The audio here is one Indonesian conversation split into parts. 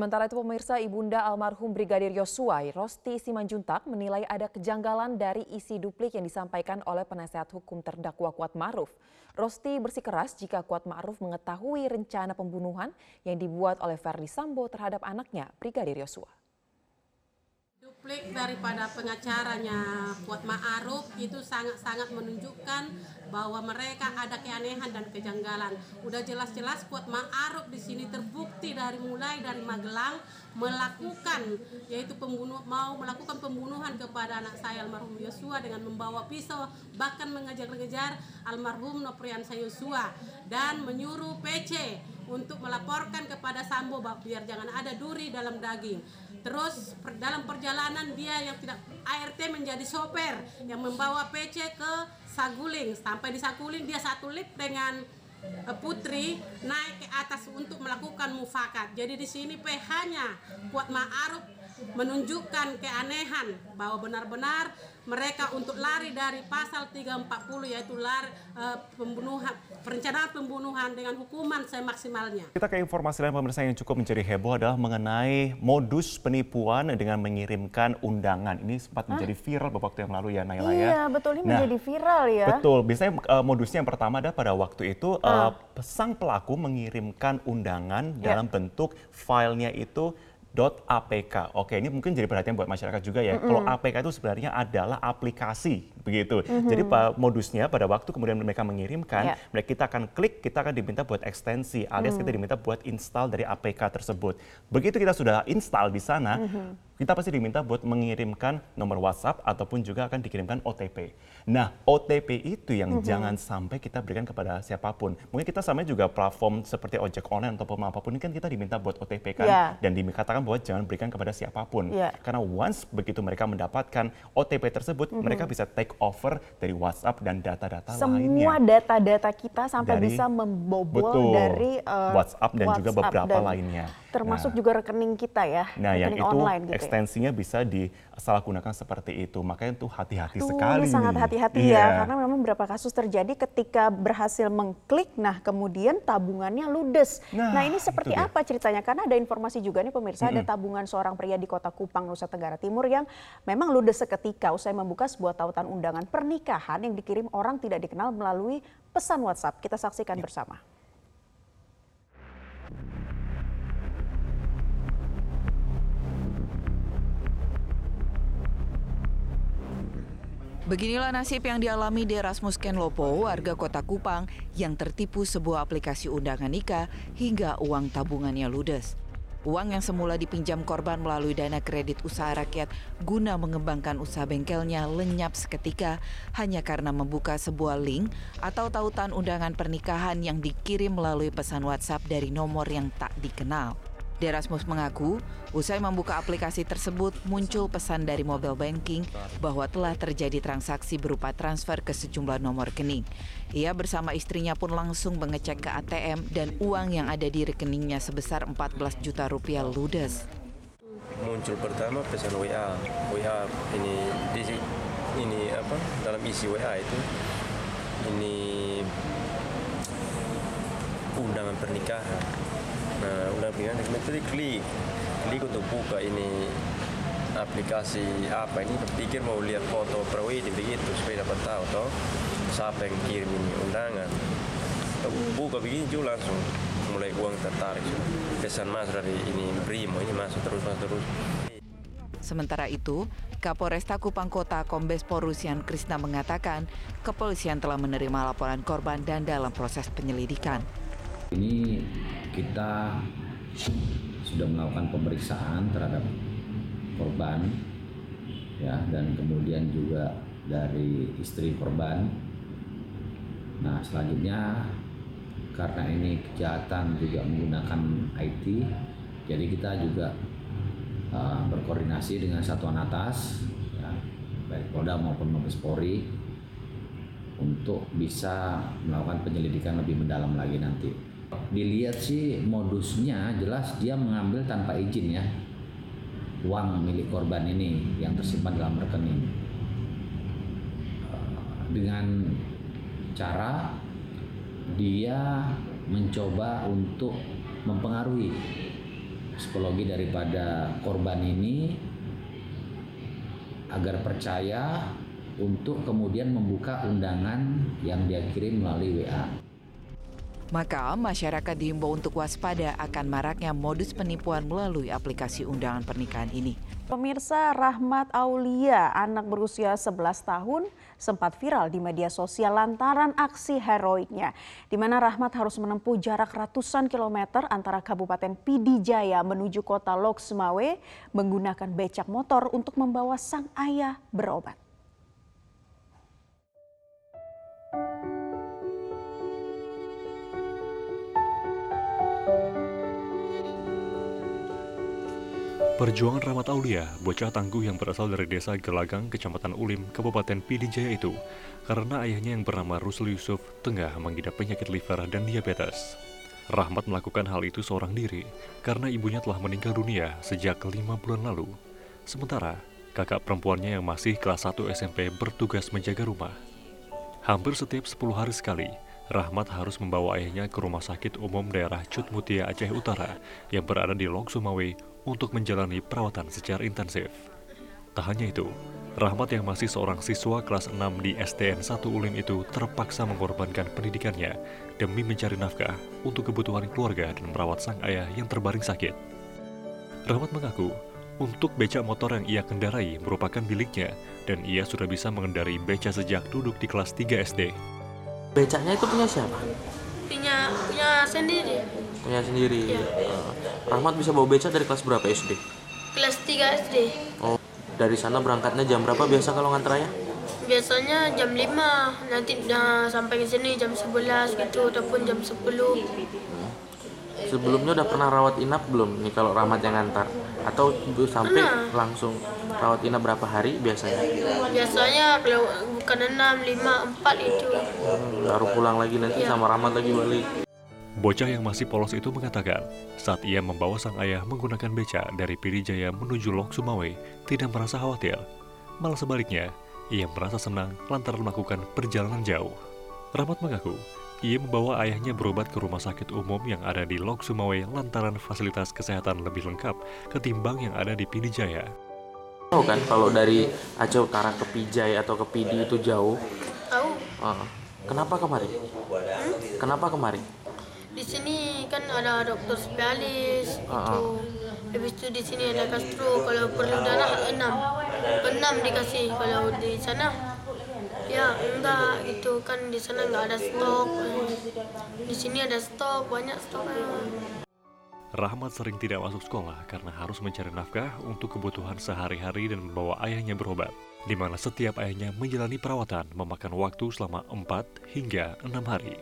Sementara itu pemirsa Ibunda almarhum Brigadir Yosua, Rosti Simanjuntak menilai ada kejanggalan dari isi duplik yang disampaikan oleh penasehat hukum terdakwa Kuat Ma'ruf. Rosti bersikeras jika Kuat Ma'ruf mengetahui rencana pembunuhan yang dibuat oleh Verdi Sambo terhadap anaknya Brigadir Yosua duplik daripada pengacaranya Kuat Ma'aruf itu sangat-sangat menunjukkan bahwa mereka ada keanehan dan kejanggalan. Udah jelas-jelas Kuat Ma'aruf di sini terbukti dari mulai dari Magelang melakukan yaitu pembunuh mau melakukan pembunuhan kepada anak saya almarhum Yosua dengan membawa pisau bahkan mengejar-ngejar almarhum Nopriansa Yosua dan menyuruh PC untuk melaporkan kepada Sambo biar jangan ada duri dalam daging. Terus dalam perjalanan dia yang tidak ART menjadi sopir yang membawa PC ke Saguling. Sampai di Saguling dia satu lift dengan eh, Putri naik ke atas untuk melakukan mufakat. Jadi di sini PH-nya Kuat Ma'aruf menunjukkan keanehan bahwa benar-benar mereka untuk lari dari pasal 340 yaitu lari uh, pembunuhan perencanaan pembunuhan dengan hukuman semaksimalnya. Kita ke informasi lain pemirsa yang cukup menjadi heboh adalah mengenai modus penipuan dengan mengirimkan undangan. Ini sempat Hah? menjadi viral beberapa waktu yang lalu ya Naila iya, ya. Iya, betul ini nah, menjadi viral ya. Betul. Biasanya uh, modusnya yang pertama adalah pada waktu itu uh, sang pelaku mengirimkan undangan yeah. dalam bentuk filenya itu .apk. Oke, ini mungkin jadi perhatian buat masyarakat juga ya. Mm -hmm. Kalau APK itu sebenarnya adalah aplikasi begitu. Mm -hmm. Jadi modusnya pada waktu kemudian mereka mengirimkan, yeah. mereka kita akan klik, kita akan diminta buat ekstensi alias mm. kita diminta buat install dari APK tersebut. Begitu kita sudah install di sana, mm -hmm kita pasti diminta buat mengirimkan nomor WhatsApp ataupun juga akan dikirimkan OTP. Nah, OTP itu yang mm -hmm. jangan sampai kita berikan kepada siapa pun. Mungkin kita sama juga platform seperti ojek online ataupun apa pun ini kan kita diminta buat OTP kan yeah. dan dikatakan bahwa jangan berikan kepada siapa pun. Yeah. Karena once begitu mereka mendapatkan OTP tersebut, mm -hmm. mereka bisa take over dari WhatsApp dan data-data lainnya. Semua data-data kita sampai dari, bisa membobol betul, dari uh, WhatsApp dan WhatsApp juga beberapa dan lainnya. Termasuk nah, juga rekening kita ya, nah, rekening yang itu online gitu ya ekstensinya bisa disalahgunakan seperti itu. Makanya itu hati-hati sekali. Ini sangat hati-hati yeah. ya, karena memang beberapa kasus terjadi ketika berhasil mengklik, nah kemudian tabungannya ludes. Nah, nah ini seperti apa ceritanya? Karena ada informasi juga nih pemirsa, mm -hmm. ada tabungan seorang pria di kota Kupang, Nusa Tenggara Timur yang memang ludes seketika usai membuka sebuah tautan undangan pernikahan yang dikirim orang tidak dikenal melalui pesan WhatsApp. Kita saksikan yeah. bersama. Beginilah nasib yang dialami Derasmus Kenlopo, warga kota Kupang, yang tertipu sebuah aplikasi undangan nikah hingga uang tabungannya ludes. Uang yang semula dipinjam korban melalui dana kredit usaha rakyat guna mengembangkan usaha bengkelnya lenyap seketika hanya karena membuka sebuah link atau tautan undangan pernikahan yang dikirim melalui pesan WhatsApp dari nomor yang tak dikenal. Derasmus mengaku, usai membuka aplikasi tersebut muncul pesan dari mobile banking bahwa telah terjadi transaksi berupa transfer ke sejumlah nomor rekening. Ia bersama istrinya pun langsung mengecek ke ATM dan uang yang ada di rekeningnya sebesar 14 juta rupiah ludes. Muncul pertama pesan WA, WA ini di ini apa dalam isi WA itu ini undangan pernikahan Nah, udah bilang itu klik, klik untuk buka ini aplikasi apa ini pikir mau lihat foto prewedding begitu supaya dapat tahu toh siapa yang kirim ini undangan. Buka begini juga langsung mulai uang tertarik pesan masuk dari ini Brimo ini masuk terus masuk terus. Sementara itu, Kapolresta Kupang Kota Kombes Porusian Krisna mengatakan kepolisian telah menerima laporan korban dan dalam proses penyelidikan. Ini kita sudah melakukan pemeriksaan terhadap korban ya dan kemudian juga dari istri korban. Nah, selanjutnya karena ini kejahatan juga menggunakan IT, jadi kita juga uh, berkoordinasi dengan satuan atas, ya, baik Polda maupun Mabes Polri, untuk bisa melakukan penyelidikan lebih mendalam lagi nanti dilihat sih modusnya jelas dia mengambil tanpa izin ya uang milik korban ini yang tersimpan dalam rekening eh, dengan cara dia mencoba untuk mempengaruhi psikologi daripada korban ini agar percaya untuk kemudian membuka undangan yang dia kirim melalui WA. Maka masyarakat diimbau untuk waspada akan maraknya modus penipuan melalui aplikasi undangan pernikahan ini. Pemirsa Rahmat Aulia, anak berusia 11 tahun, sempat viral di media sosial lantaran aksi heroiknya. Di mana Rahmat harus menempuh jarak ratusan kilometer antara Kabupaten Pidijaya menuju kota Lok Sumawe menggunakan becak motor untuk membawa sang ayah berobat. Perjuangan Rahmat Aulia, bocah tangguh yang berasal dari desa Gelagang, Kecamatan Ulim, Kabupaten Pidijaya itu, karena ayahnya yang bernama Rusul Yusuf tengah mengidap penyakit liver dan diabetes. Rahmat melakukan hal itu seorang diri karena ibunya telah meninggal dunia sejak lima bulan lalu. Sementara, kakak perempuannya yang masih kelas 1 SMP bertugas menjaga rumah. Hampir setiap 10 hari sekali, Rahmat harus membawa ayahnya ke rumah sakit umum daerah Cutmutia Aceh Utara yang berada di Lok Sumawe untuk menjalani perawatan secara intensif. Tak hanya itu, Rahmat yang masih seorang siswa kelas 6 di STN 1 Ulim itu terpaksa mengorbankan pendidikannya demi mencari nafkah untuk kebutuhan keluarga dan merawat sang ayah yang terbaring sakit. Rahmat mengaku, untuk beca motor yang ia kendarai merupakan miliknya dan ia sudah bisa mengendarai beca sejak duduk di kelas 3 SD. Becaknya itu punya siapa? Punya punya sendiri. Punya sendiri. Iya. Uh, Rahmat bisa bawa beca dari kelas berapa SD? Kelas 3 SD. Oh, dari sana berangkatnya jam berapa biasa kalau nganter ayah? Biasanya jam 5, nanti uh, sampai ke sini jam 11 gitu ataupun jam 10. Sebelumnya udah pernah rawat inap belum nih kalau Rahmat yang ngantar? Atau sampai Pernah. langsung rawat inap berapa hari biasanya? Biasanya kalau bukan 6, 5, 4 itu. Hmm, baru pulang lagi nanti Iya. sama Rahmat lagi balik. Bocah yang masih polos itu mengatakan, saat ia membawa sang ayah menggunakan beca dari Pidijaya menuju Lok Sumawe, tidak merasa khawatir. Malah sebaliknya, ia merasa senang lantaran melakukan perjalanan jauh. Rahmat mengaku, ia membawa ayahnya berobat ke rumah sakit umum yang ada di Lok Sumawe lantaran fasilitas kesehatan lebih lengkap ketimbang yang ada di Pidijaya. Tahu kan kalau dari Aceh Utara ke Pijai atau ke Pidi itu jauh. Tahu? Uh, kenapa kemari? Kenapa kemari? Di sini kan ada dokter spesialis Ah, itu. Habis itu di sini ada gastro kalau perlu darah 6. 6 dikasih kalau di sana ya enggak gitu kan di sana enggak ada stok. Di sini ada stok, banyak stoknya. Rahmat sering tidak masuk sekolah karena harus mencari nafkah untuk kebutuhan sehari-hari dan membawa ayahnya berobat, di mana setiap ayahnya menjalani perawatan memakan waktu selama 4 hingga 6 hari.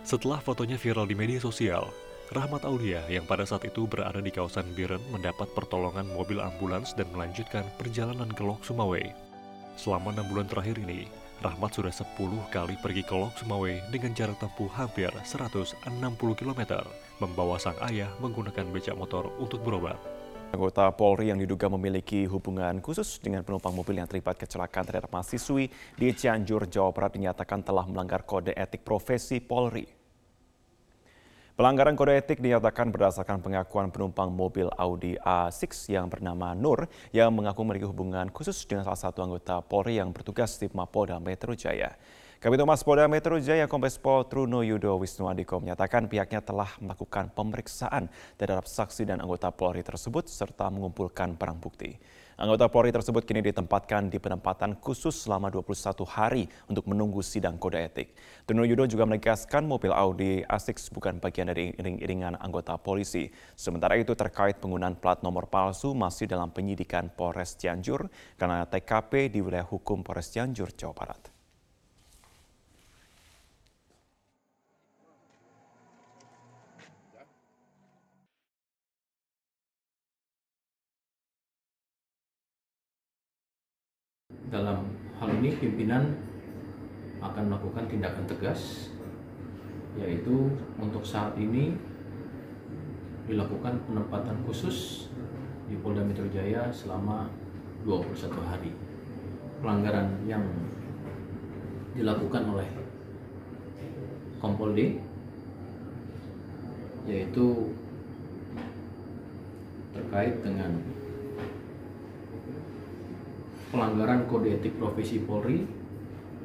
Setelah fotonya viral di media sosial, Rahmat Aulia yang pada saat itu berada di kawasan Biren mendapat pertolongan mobil ambulans dan melanjutkan perjalanan ke Lok Sumawe. Selama enam bulan terakhir ini, Rahmat sudah 10 kali pergi ke Lok Sumawe dengan jarak tempuh hampir 160 km, membawa sang ayah menggunakan becak motor untuk berobat. Anggota Polri yang diduga memiliki hubungan khusus dengan penumpang mobil yang terlibat kecelakaan terhadap mahasiswi di Cianjur, Jawa Barat dinyatakan telah melanggar kode etik profesi Polri. Pelanggaran kode etik dinyatakan berdasarkan pengakuan penumpang mobil Audi A6 yang bernama Nur yang mengaku memiliki hubungan khusus dengan salah satu anggota Polri yang bertugas di Mapolda Metro Jaya. Kabit Humas Polda Metro Jaya Kombes Pol Truno Yudo Wisnu Andiko menyatakan pihaknya telah melakukan pemeriksaan terhadap saksi dan anggota Polri tersebut serta mengumpulkan barang bukti. Anggota Polri tersebut kini ditempatkan di penempatan khusus selama 21 hari untuk menunggu sidang kode etik. Truno Yudo juga menegaskan mobil Audi A6 bukan bagian dari iring-iringan anggota polisi. Sementara itu terkait penggunaan plat nomor palsu masih dalam penyidikan Polres Cianjur karena TKP di wilayah hukum Polres Cianjur, Jawa Barat. Dalam hal ini pimpinan akan melakukan tindakan tegas yaitu untuk saat ini dilakukan penempatan khusus di Polda Metro Jaya selama 21 hari. Pelanggaran yang dilakukan oleh Kompol D yaitu terkait dengan pelanggaran kode etik profesi Polri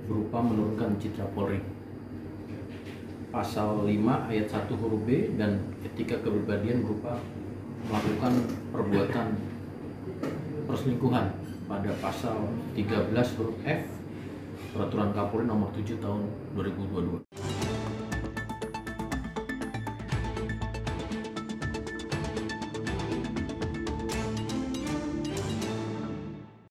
berupa menurunkan citra Polri. Pasal 5 ayat 1 huruf B dan etika kepribadian berupa melakukan perbuatan perselingkuhan pada pasal 13 huruf F Peraturan Kapolri nomor 7 tahun 2022.